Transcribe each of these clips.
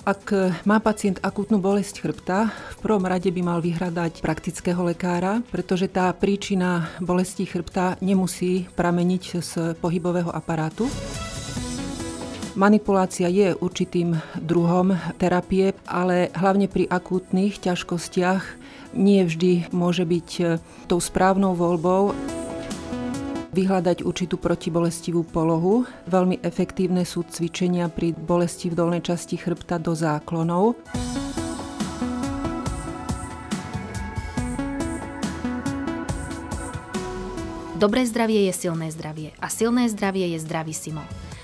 Ak má pacient akútnu bolesť chrbta, v prvom rade by mal vyhľadať praktického lekára, pretože tá príčina bolesti chrbta nemusí prameniť z pohybového aparátu. Manipulácia je určitým druhom terapie, ale hlavne pri akútnych ťažkostiach nie vždy môže byť tou správnou voľbou vyhľadať určitú protibolestivú polohu. Veľmi efektívne sú cvičenia pri bolesti v dolnej časti chrbta do záklonov. Dobré zdravie je silné zdravie a silné zdravie je zdravý Simo.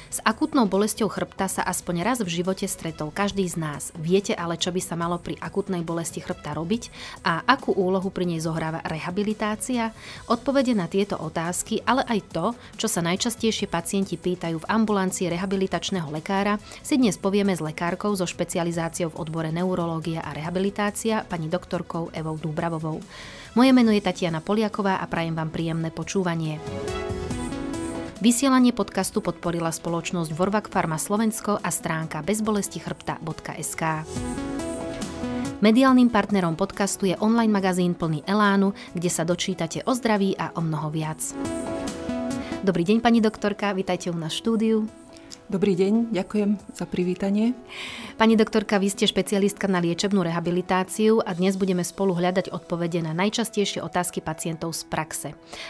S akutnou bolesťou chrbta sa aspoň raz v živote stretol každý z nás. Viete ale, čo by sa malo pri akutnej bolesti chrbta robiť a akú úlohu pri nej zohráva rehabilitácia? Odpovede na tieto otázky, ale aj to, čo sa najčastejšie pacienti pýtajú v ambulancii rehabilitačného lekára, si dnes povieme s lekárkou so špecializáciou v odbore neurológia a rehabilitácia, pani doktorkou Evou Dúbravovou. Moje meno je Tatiana Poliaková a prajem vám príjemné počúvanie. Vysielanie podcastu podporila spoločnosť Vorvak Pharma Slovensko a stránka bezbolestichrbta.sk. Mediálnym partnerom podcastu je online magazín plný elánu, kde sa dočítate o zdraví a o mnoho viac. Dobrý deň, pani doktorka, vítajte u nás v štúdiu. Dobrý deň, ďakujem za privítanie. Pani doktorka, vy ste špecialistka na liečebnú rehabilitáciu a dnes budeme spolu hľadať odpovede na najčastejšie otázky pacientov z praxe.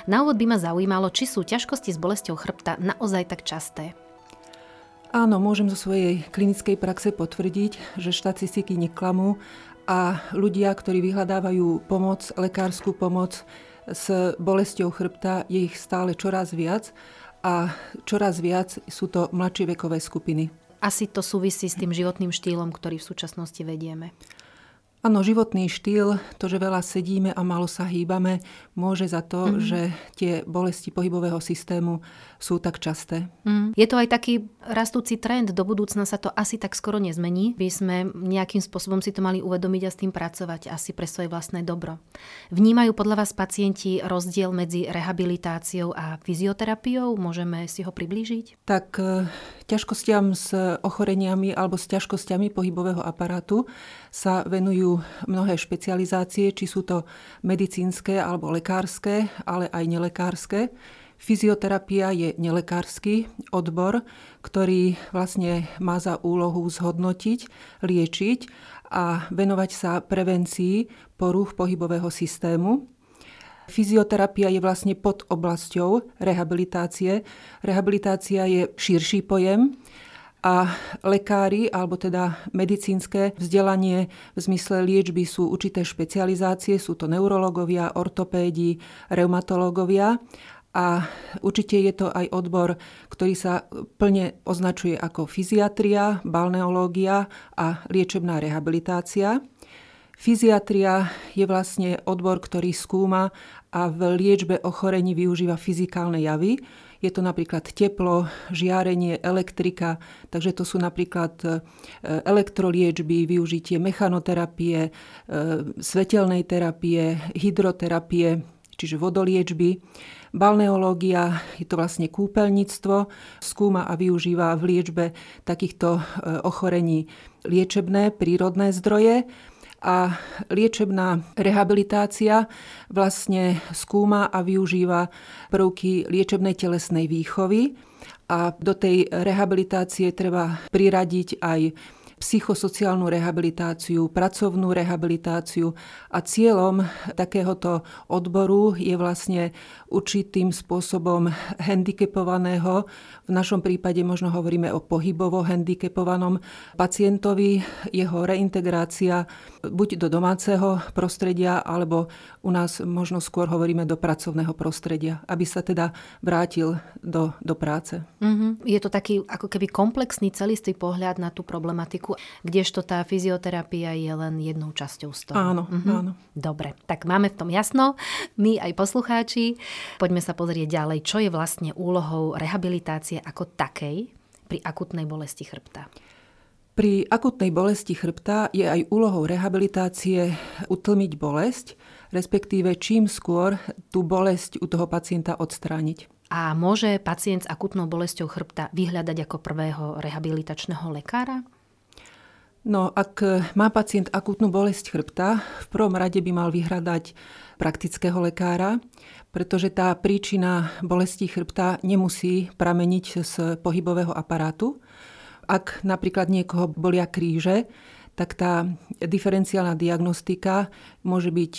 Na úvod by ma zaujímalo, či sú ťažkosti s bolesťou chrbta naozaj tak časté. Áno, môžem zo svojej klinickej praxe potvrdiť, že štatistiky neklamú a ľudia, ktorí vyhľadávajú pomoc, lekárskú pomoc s bolesťou chrbta, je ich stále čoraz viac a čoraz viac sú to mladšie vekové skupiny. Asi to súvisí s tým životným štýlom, ktorý v súčasnosti vedieme. Áno, životný štýl, to, že veľa sedíme a malo sa hýbame, môže za to, mm. že tie bolesti pohybového systému sú tak časté. Mm. Je to aj taký rastúci trend, do budúcna sa to asi tak skoro nezmení. By sme nejakým spôsobom si to mali uvedomiť a s tým pracovať asi pre svoje vlastné dobro. Vnímajú podľa vás pacienti rozdiel medzi rehabilitáciou a fyzioterapiou? Môžeme si ho priblížiť? Tak e, ťažkostiam s ochoreniami alebo s ťažkosťami pohybového aparátu sa venujú mnohé špecializácie, či sú to medicínske alebo lekárske, ale aj nelekárske. Fyzioterapia je nelekársky odbor, ktorý vlastne má za úlohu zhodnotiť, liečiť a venovať sa prevencii porúch pohybového systému. Fyzioterapia je vlastne pod oblasťou rehabilitácie. Rehabilitácia je širší pojem, a lekári, alebo teda medicínske vzdelanie v zmysle liečby sú určité špecializácie, sú to neurologovia, ortopédi, reumatológovia a určite je to aj odbor, ktorý sa plne označuje ako fyziatria, balneológia a liečebná rehabilitácia. Fyziatria je vlastne odbor, ktorý skúma a v liečbe ochorení využíva fyzikálne javy, je to napríklad teplo, žiarenie, elektrika, takže to sú napríklad e, elektroliečby, využitie mechanoterapie, e, svetelnej terapie, hydroterapie, čiže vodoliečby. Balneológia je to vlastne kúpeľníctvo, skúma a využíva v liečbe takýchto e, ochorení liečebné, prírodné zdroje a liečebná rehabilitácia vlastne skúma a využíva prvky liečebnej telesnej výchovy. A do tej rehabilitácie treba priradiť aj psychosociálnu rehabilitáciu, pracovnú rehabilitáciu a cieľom takéhoto odboru je vlastne určitým spôsobom handicapovaného, v našom prípade možno hovoríme o pohybovo handicapovanom pacientovi, jeho reintegrácia buď do domáceho prostredia, alebo u nás možno skôr hovoríme do pracovného prostredia, aby sa teda vrátil do, do práce. Mm-hmm. Je to taký ako keby komplexný celistvý pohľad na tú problematiku, kdežto tá fyzioterapia je len jednou časťou z toho. Áno, mm-hmm. áno. Dobre, tak máme v tom jasno, my aj poslucháči. Poďme sa pozrieť ďalej, čo je vlastne úlohou rehabilitácie ako takej pri akutnej bolesti chrbta. Pri akutnej bolesti chrbta je aj úlohou rehabilitácie utlmiť bolesť, respektíve čím skôr tú bolesť u toho pacienta odstrániť. A môže pacient s akutnou bolesťou chrbta vyhľadať ako prvého rehabilitačného lekára? No, ak má pacient akútnu bolesť chrbta, v prvom rade by mal vyhľadať praktického lekára, pretože tá príčina bolesti chrbta nemusí prameniť z pohybového aparátu. Ak napríklad niekoho bolia kríže, tak tá diferenciálna diagnostika môže byť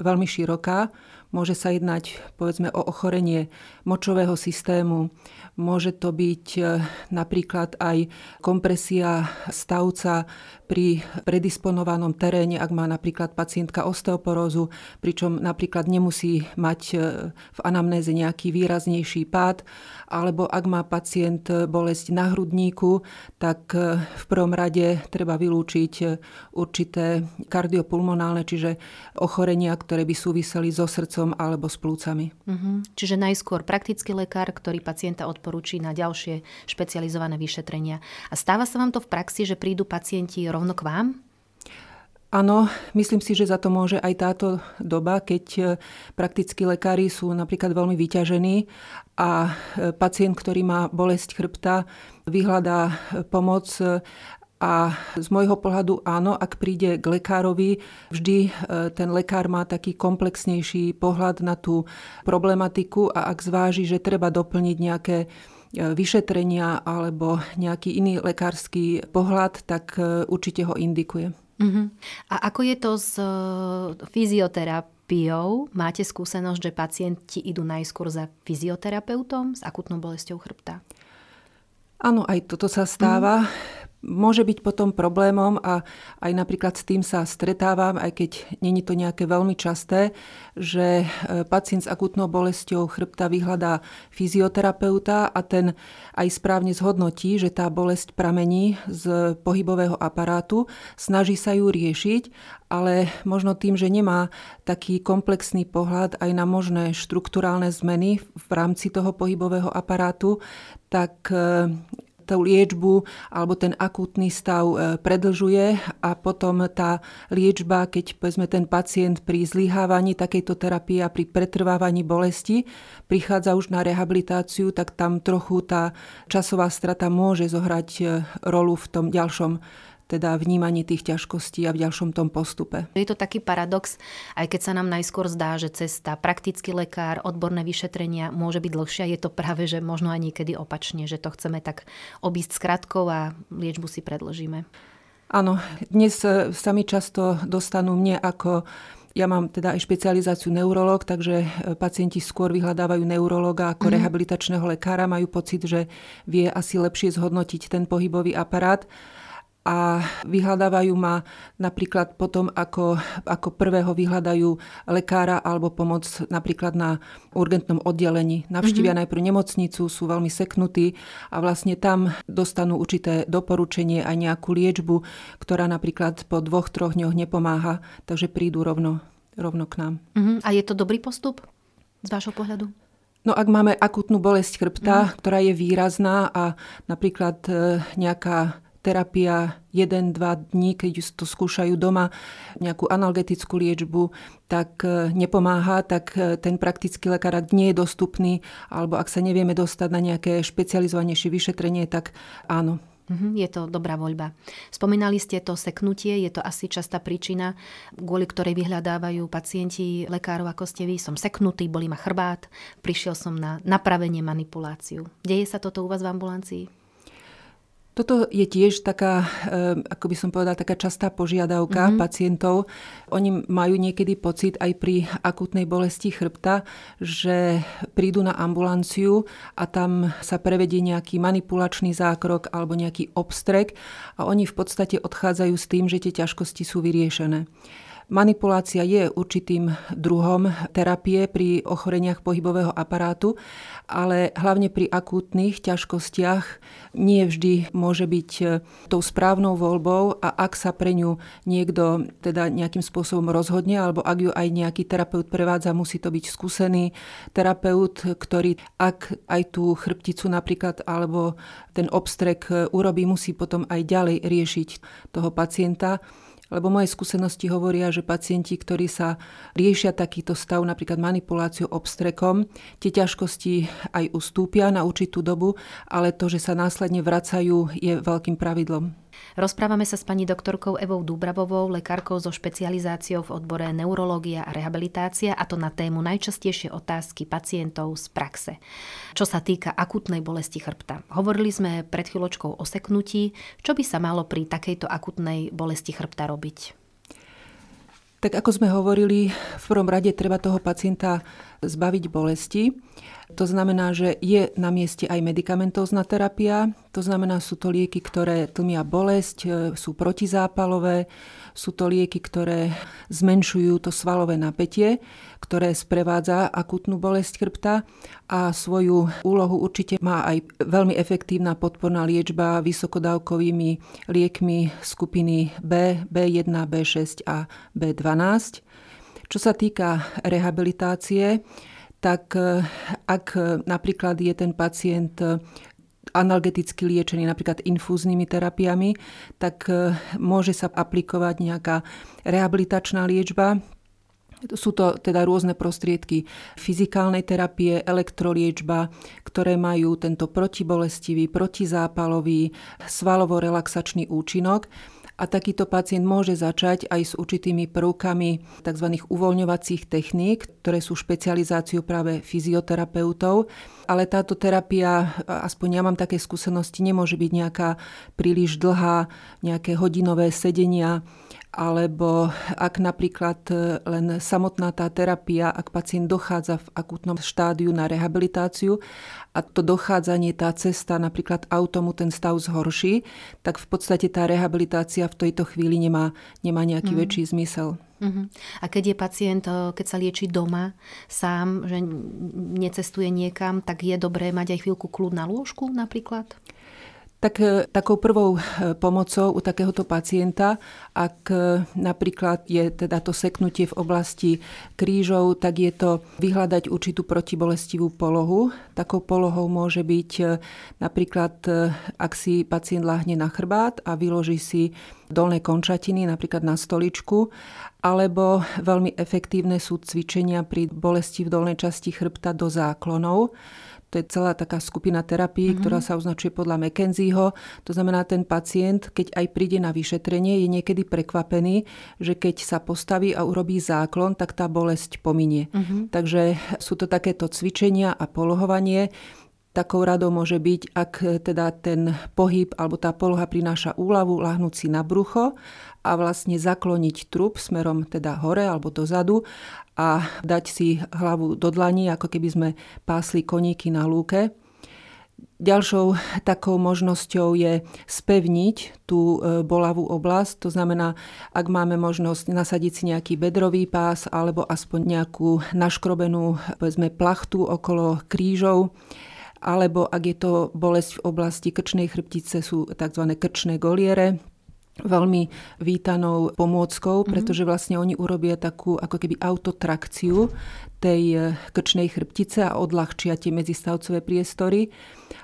veľmi široká. Môže sa jednať povedzme o ochorenie močového systému, môže to byť napríklad aj kompresia stavca pri predisponovanom teréne, ak má napríklad pacientka osteoporózu, pričom napríklad nemusí mať e, v anamnéze nejaký výraznejší pád, alebo ak má pacient bolesť na hrudníku, tak e, v prvom rade treba vylúčiť e, určité kardiopulmonálne, čiže ochorenia, ktoré by súviseli so srdcom alebo s plúcami. Uh-huh. Čiže najskôr praktický lekár, ktorý pacienta odporúči na ďalšie špecializované vyšetrenia. A stáva sa vám to v praxi, že prídu pacienti rovno k vám? Áno, myslím si, že za to môže aj táto doba, keď e, praktickí lekári sú napríklad veľmi vyťažení a e, pacient, ktorý má bolesť chrbta, vyhľadá e, pomoc a z môjho pohľadu áno, ak príde k lekárovi, vždy ten lekár má taký komplexnejší pohľad na tú problematiku a ak zváži, že treba doplniť nejaké E, vyšetrenia alebo nejaký iný lekársky pohľad, tak e, určite ho indikuje. Uh-huh. A ako je to s e, fyzioterapiou? Máte skúsenosť, že pacienti idú najskôr za fyzioterapeutom s akutnou bolestou chrbta? Áno, aj toto sa stáva. Uh-huh môže byť potom problémom a aj napríklad s tým sa stretávam, aj keď není to nejaké veľmi časté, že e, pacient s akutnou bolesťou chrbta vyhľadá fyzioterapeuta a ten aj správne zhodnotí, že tá bolesť pramení z pohybového aparátu, snaží sa ju riešiť, ale možno tým, že nemá taký komplexný pohľad aj na možné štruktúrálne zmeny v rámci toho pohybového aparátu, tak e, tú liečbu alebo ten akútny stav e, predlžuje a potom tá liečba, keď povedzme ten pacient pri zlyhávaní takejto terapie a pri pretrvávaní bolesti prichádza už na rehabilitáciu, tak tam trochu tá časová strata môže zohrať e, rolu v tom ďalšom teda vnímanie tých ťažkostí a v ďalšom tom postupe. Je to taký paradox, aj keď sa nám najskôr zdá, že cesta praktický lekár, odborné vyšetrenia môže byť dlhšia, je to práve, že možno aj niekedy opačne, že to chceme tak obísť skratkou a liečbu si predložíme. Áno, dnes e, sa mi často dostanú mne ako ja mám teda aj špecializáciu neurolog, takže e, pacienti skôr vyhľadávajú neurologa ako mm. rehabilitačného lekára, majú pocit, že vie asi lepšie zhodnotiť ten pohybový aparát a vyhľadávajú ma napríklad potom, ako, ako prvého vyhľadajú lekára alebo pomoc napríklad na urgentnom oddelení. Navštívia mm-hmm. najprv nemocnicu, sú veľmi seknutí a vlastne tam dostanú určité doporučenie a nejakú liečbu, ktorá napríklad po dvoch, troch dňoch nepomáha, takže prídu rovno, rovno k nám. Mm-hmm. A je to dobrý postup z vášho pohľadu? No ak máme akutnú bolesť chrbta, mm. ktorá je výrazná a napríklad e, nejaká terapia 1-2 dní, keď to skúšajú doma, nejakú analgetickú liečbu, tak e, nepomáha, tak e, ten praktický lekár, ak nie je dostupný, alebo ak sa nevieme dostať na nejaké špecializovanejšie vyšetrenie, tak áno, mhm, je to dobrá voľba. Spomínali ste to seknutie, je to asi častá príčina, kvôli ktorej vyhľadávajú pacienti lekárov ako ste vy. Som seknutý, bolí ma chrbát, prišiel som na napravenie manipuláciu. Deje sa toto u vás v ambulancii? Toto je tiež taká, ako by som povedala, taká častá požiadavka mm-hmm. pacientov. Oni majú niekedy pocit aj pri akutnej bolesti chrbta, že prídu na ambulanciu a tam sa prevedie nejaký manipulačný zákrok alebo nejaký obstrek a oni v podstate odchádzajú s tým, že tie ťažkosti sú vyriešené. Manipulácia je určitým druhom terapie pri ochoreniach pohybového aparátu, ale hlavne pri akútnych ťažkostiach nie vždy môže byť e, tou správnou voľbou a ak sa pre ňu niekto teda nejakým spôsobom rozhodne, alebo ak ju aj nejaký terapeut prevádza, musí to byť skúsený terapeut, ktorý ak aj tú chrbticu napríklad alebo ten obstrek e, urobí, musí potom aj ďalej riešiť toho pacienta. Lebo moje skúsenosti hovoria, že pacienti, ktorí sa riešia takýto stav, napríklad manipuláciou obstrekom, tie ťažkosti aj ustúpia na určitú dobu, ale to, že sa následne vracajú, je veľkým pravidlom. Rozprávame sa s pani doktorkou Evou Dúbravovou, lekárkou so špecializáciou v odbore neurológia a rehabilitácia a to na tému najčastejšie otázky pacientov z praxe. Čo sa týka akutnej bolesti chrbta. Hovorili sme pred chvíľočkou o seknutí. Čo by sa malo pri takejto akutnej bolesti chrbta robiť? Tak ako sme hovorili, v prvom rade treba toho pacienta zbaviť bolesti. To znamená, že je na mieste aj medikamentózna terapia, to znamená, sú to lieky, ktoré tlmia bolesť, e, sú protizápalové, sú to lieky, ktoré zmenšujú to svalové napätie, ktoré sprevádza akutnú bolesť chrbta a svoju úlohu určite má aj veľmi efektívna podporná liečba vysokodávkovými liekmi skupiny B, B1, B6 a B12. Čo sa týka rehabilitácie, tak e, ak napríklad je ten pacient e, analgeticky liečený napríklad infúznymi terapiami, tak e, môže sa aplikovať nejaká rehabilitačná liečba, sú to teda rôzne prostriedky fyzikálnej terapie, elektroliečba, ktoré majú tento protibolestivý, protizápalový, svalovo-relaxačný účinok a takýto pacient môže začať aj s určitými prvkami tzv. uvoľňovacích techník, ktoré sú špecializáciou práve fyzioterapeutov. Ale táto terapia, aspoň ja mám také skúsenosti, nemôže byť nejaká príliš dlhá, nejaké hodinové sedenia, alebo ak napríklad e, len samotná tá terapia, ak pacient dochádza v akutnom štádiu na rehabilitáciu a to dochádzanie, tá cesta, napríklad automu ten stav zhorší, tak v podstate tá rehabilitácia v tejto chvíli nemá, nemá nejaký mm. väčší zmysel. Uh-huh. A keď je pacient, e, keď sa lieči doma sám, že necestuje niekam, tak je dobré mať aj chvíľku kľud na lôžku napríklad? Tak e, takou prvou e, pomocou u takéhoto pacienta, ak e, napríklad je teda to seknutie v oblasti krížov, tak je to vyhľadať určitú protibolestivú polohu. Takou polohou môže byť napríklad, ak si pacient láhne na chrbát a vyloží si dolné končatiny, napríklad na stoličku, alebo veľmi efektívne sú cvičenia pri bolesti v dolnej časti chrbta do záklonov to je celá taká skupina terapií, mm-hmm. ktorá sa označuje podľa McKenzieho. To znamená, ten pacient, keď aj príde na vyšetrenie, je niekedy prekvapený, že keď sa postaví a urobí záklon, tak tá bolesť pominie. Mm-hmm. Takže sú to takéto cvičenia a polohovanie. Takou radou môže byť, ak teda ten pohyb alebo tá poloha prináša úľavu, lahnúť si na brucho a vlastne zakloniť trup smerom teda hore alebo dozadu a dať si hlavu do dlani, ako keby sme pásli koníky na lúke. Ďalšou takou možnosťou je spevniť tú e, bolavú oblasť. To znamená, ak máme možnosť nasadiť si nejaký bedrový pás alebo aspoň nejakú naškrobenú povedzme, plachtu okolo krížov, alebo ak je to bolesť v oblasti krčnej chrbtice, sú tzv. krčné goliere, veľmi vítanou pomôckou, mhm. pretože vlastne oni urobia takú ako keby autotrakciu tej eh, krčnej chrbtice a odľahčia tie medzistavcové priestory.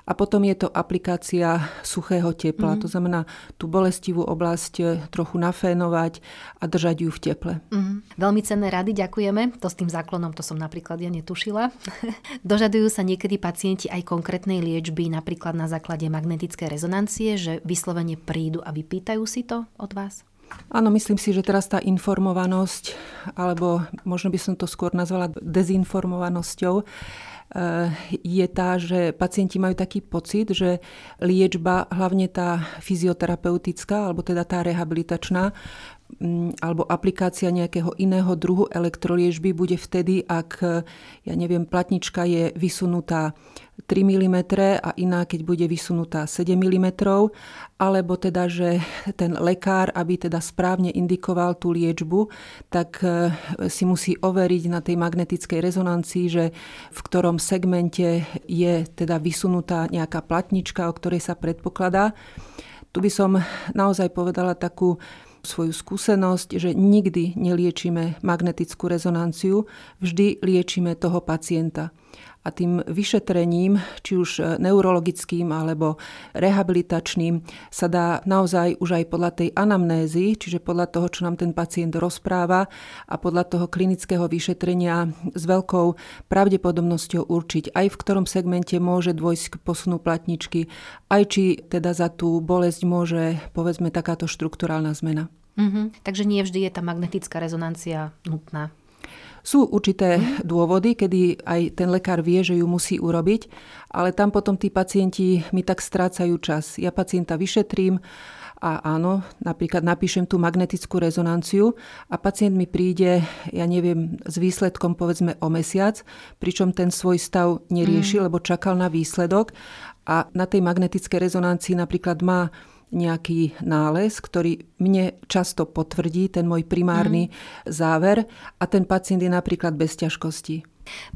A potom je to aplikácia suchého tepla, mm. to znamená tú bolestivú oblasť eh, trochu nafénovať a držať ju v teple. Mm. Veľmi cenné rady, ďakujeme. To s tým záklonom, to som napríklad ja netušila. Dožadujú sa niekedy pacienti aj konkrétnej liečby, napríklad na základe magnetickej rezonancie, že vyslovene prídu a vypýtajú si to od vás? Áno, myslím si, že teraz tá informovanosť, alebo možno by som to skôr nazvala dezinformovanosťou, eh, je tá, že pacienti majú taký pocit, že liečba, hlavne tá fyzioterapeutická, alebo teda tá rehabilitačná, mm, alebo aplikácia nejakého iného druhu elektroliežby bude vtedy, ak, ja neviem, platnička je vysunutá 3 mm a iná, keď bude vysunutá 7 mm, alebo teda, že ten lekár, aby teda správne indikoval tú liečbu, tak e, si musí overiť na tej magnetickej rezonancii, že v ktorom segmente je teda vysunutá nejaká platnička, o ktorej sa predpokladá. Tu by som naozaj povedala takú svoju skúsenosť, že nikdy neliečíme magnetickú rezonanciu, vždy liečíme toho pacienta. A tým vyšetrením, či už neurologickým alebo rehabilitačným, sa dá naozaj už aj podľa tej anamnézy, čiže podľa toho, čo nám ten pacient rozpráva a podľa toho klinického vyšetrenia s veľkou pravdepodobnosťou určiť, aj v ktorom segmente môže dôjsť k posunu platničky, aj či teda za tú bolesť môže, povedzme, takáto štruktúrálna zmena. Mm-hmm. Takže nie vždy je tá magnetická rezonancia nutná. Sú určité dôvody, kedy aj ten lekár vie, že ju musí urobiť, ale tam potom tí pacienti mi tak strácajú čas. Ja pacienta vyšetrím a áno, napríklad napíšem tú magnetickú rezonanciu a pacient mi príde, ja neviem, s výsledkom povedzme o mesiac, pričom ten svoj stav nerieši, mm. lebo čakal na výsledok a na tej magnetickej rezonancii napríklad má nejaký nález, ktorý mne často potvrdí ten môj primárny mm. záver a ten pacient je napríklad bez ťažkostí.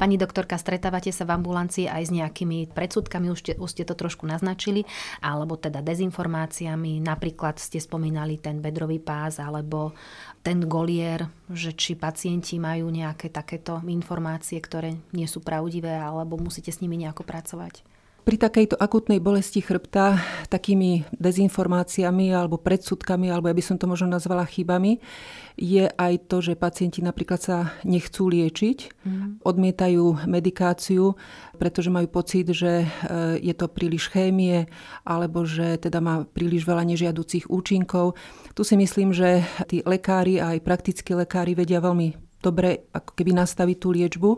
Pani doktorka, stretávate sa v ambulancii aj s nejakými predsudkami, už ste, už ste to trošku naznačili, alebo teda dezinformáciami, napríklad ste spomínali ten bedrový pás alebo ten golier, že či pacienti majú nejaké takéto informácie, ktoré nie sú pravdivé, alebo musíte s nimi nejako pracovať? Pri takejto akutnej bolesti chrbta takými dezinformáciami alebo predsudkami, alebo ja by som to možno nazvala chybami, je aj to, že pacienti napríklad sa nechcú liečiť, mm. odmietajú medikáciu, pretože majú pocit, že e, je to príliš chémie alebo že teda má príliš veľa nežiaducich účinkov. Tu si myslím, že tí lekári a aj praktickí lekári vedia veľmi dobre ako keby nastaviť tú liečbu.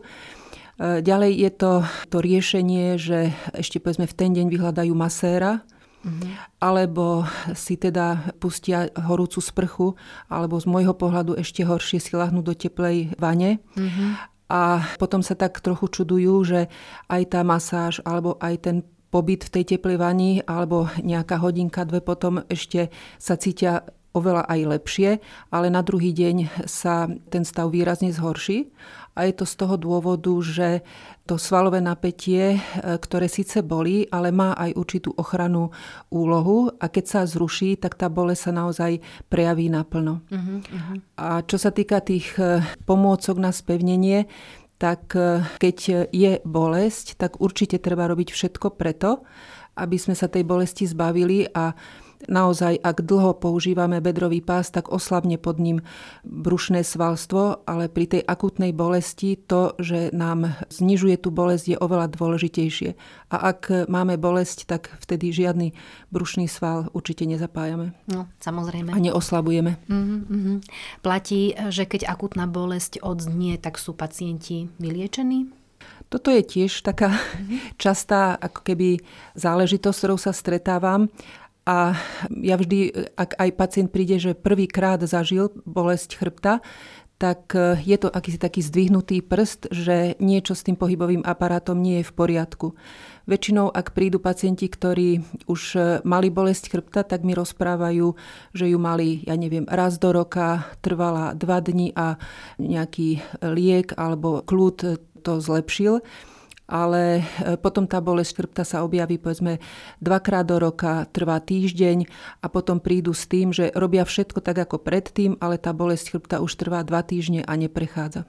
E, ďalej je to to riešenie, že ešte povedzme v ten deň vyhľadajú maséra, Mm-hmm. alebo si teda pustia horúcu sprchu, alebo z môjho pohľadu ešte horšie si lahnú do teplej vane. Mm-hmm. A potom sa tak trochu čudujú, že aj tá masáž, alebo aj ten pobyt v tej teplej vani, alebo nejaká hodinka, dve potom ešte sa cítia oveľa aj lepšie, ale na druhý deň sa ten stav výrazne zhorší a je to z toho dôvodu, že to svalové napätie, e, ktoré síce bolí, ale má aj určitú ochrannú úlohu a keď sa zruší, tak tá bole sa naozaj prejaví naplno. Uh-huh, uh-huh. A čo sa týka tých e, pomôcok na spevnenie, tak e, keď je bolesť, tak určite treba robiť všetko preto, aby sme sa tej bolesti zbavili a Naozaj, ak dlho používame bedrový pás, tak oslabne pod ním brušné svalstvo, ale pri tej akutnej bolesti to, že nám znižuje tú bolesť, je oveľa dôležitejšie. A ak máme bolesť, tak vtedy žiadny brušný sval určite nezapájame. No, samozrejme. A neoslabujeme. Mm-hmm. Platí, že keď akutná bolesť odznie, tak sú pacienti vyliečení? Toto je tiež taká mhm. častá ako keby záležitosť, ktorou sa stretávam. A ja vždy, ak aj pacient príde, že prvýkrát zažil bolesť chrbta, tak e, je to akýsi taký zdvihnutý prst, že niečo s tým pohybovým aparátom nie je v poriadku. Väčšinou, ak prídu pacienti, ktorí už e, mali bolesť chrbta, tak mi rozprávajú, že ju mali, ja neviem, raz do roka, trvala dva dni a nejaký liek alebo kľud to zlepšil ale e, potom tá bolesť chrbta sa objaví povedzme dvakrát do roka, trvá týždeň a potom prídu s tým, že robia všetko tak ako predtým, ale tá bolesť chrbta už trvá dva týždne a neprechádza.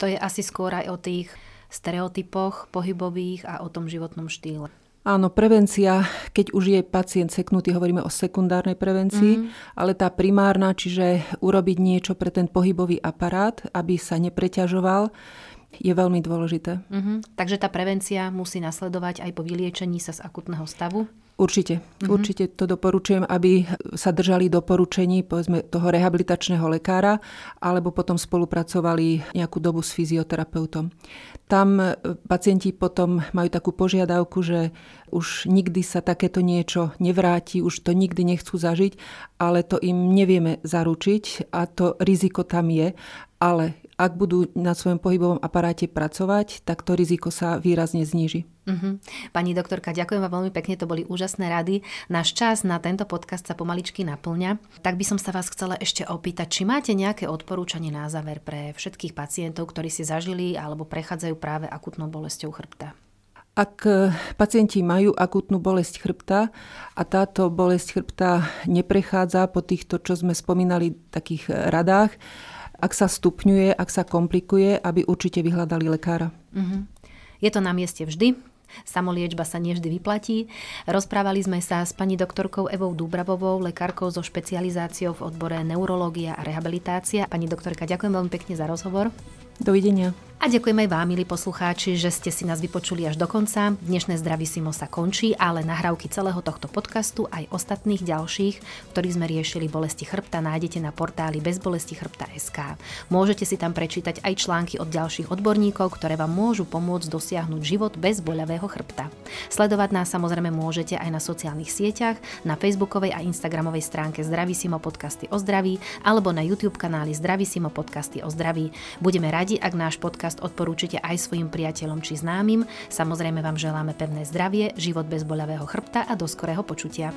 To je asi skôr aj o tých stereotypoch pohybových a o tom životnom štýle. Áno, prevencia, keď už je pacient seknutý, hovoríme o sekundárnej prevencii, mm-hmm. ale tá primárna, čiže urobiť niečo pre ten pohybový aparát, aby sa nepreťažoval, je veľmi dôležité. Uh-huh. Takže tá prevencia musí nasledovať aj po vyliečení sa z akutného stavu? Určite. Uh-huh. Určite to doporučujem, aby sa držali doporučení povedzme, toho rehabilitačného lekára alebo potom spolupracovali nejakú dobu s fyzioterapeutom. Tam e, pacienti potom majú takú požiadavku, že už nikdy sa takéto niečo nevráti, už to nikdy nechcú zažiť, ale to im nevieme zaručiť a to riziko tam je. Ale ak budú na svojom pohybovom aparáte pracovať, tak to riziko sa výrazne zníži. Uh-huh. Pani doktorka, ďakujem vám veľmi pekne, to boli úžasné rady. Náš čas na tento podcast sa pomaličky naplňa. Tak by som sa vás chcela ešte opýtať, či máte nejaké odporúčanie na záver pre všetkých pacientov, ktorí si zažili alebo prechádzajú práve akutnou bolesťou chrbta? Ak e, pacienti majú akutnú bolesť chrbta a táto bolesť chrbta neprechádza po týchto, čo sme spomínali, takých radách, ak sa stupňuje, ak sa komplikuje, aby určite vyhľadali lekára. Uh-huh. Je to na mieste vždy, Samoliečba sa nevždy vyplatí. Rozprávali sme sa s pani doktorkou Evou Dúbravovou, lekárkou so špecializáciou v odbore neurológia a rehabilitácia. Pani doktorka, ďakujem veľmi pekne za rozhovor. Dovidenia. A ďakujem aj vám, milí poslucháči, že ste si nás vypočuli až do konca. Dnešné Simo sa končí, ale nahrávky celého tohto podcastu aj ostatných ďalších, v ktorých sme riešili bolesti chrbta, nájdete na portáli bezbolestichrbta.sk. Môžete si tam prečítať aj články od ďalších odborníkov, ktoré vám môžu pomôcť dosiahnuť život bez boľavého chrbta. Sledovať nás samozrejme môžete aj na sociálnych sieťach, na facebookovej a instagramovej stránke Simo podcasty o zdraví alebo na YouTube kanáli Simo podcasty o zdraví. Budeme radi, ak náš podcast odporúčite aj svojim priateľom či známym. Samozrejme vám želáme pevné zdravie, život bez boľavého chrbta a do skorého počutia.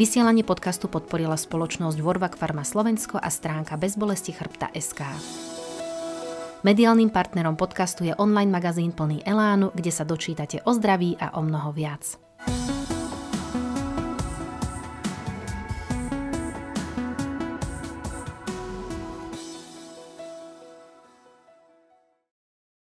Vysielanie podcastu podporila spoločnosť Vorvak Pharma Slovensko a stránka bezbolesti chrbta SK. Mediálnym partnerom podcastu je online magazín plný Elánu, kde sa dočítate o zdraví a o mnoho viac.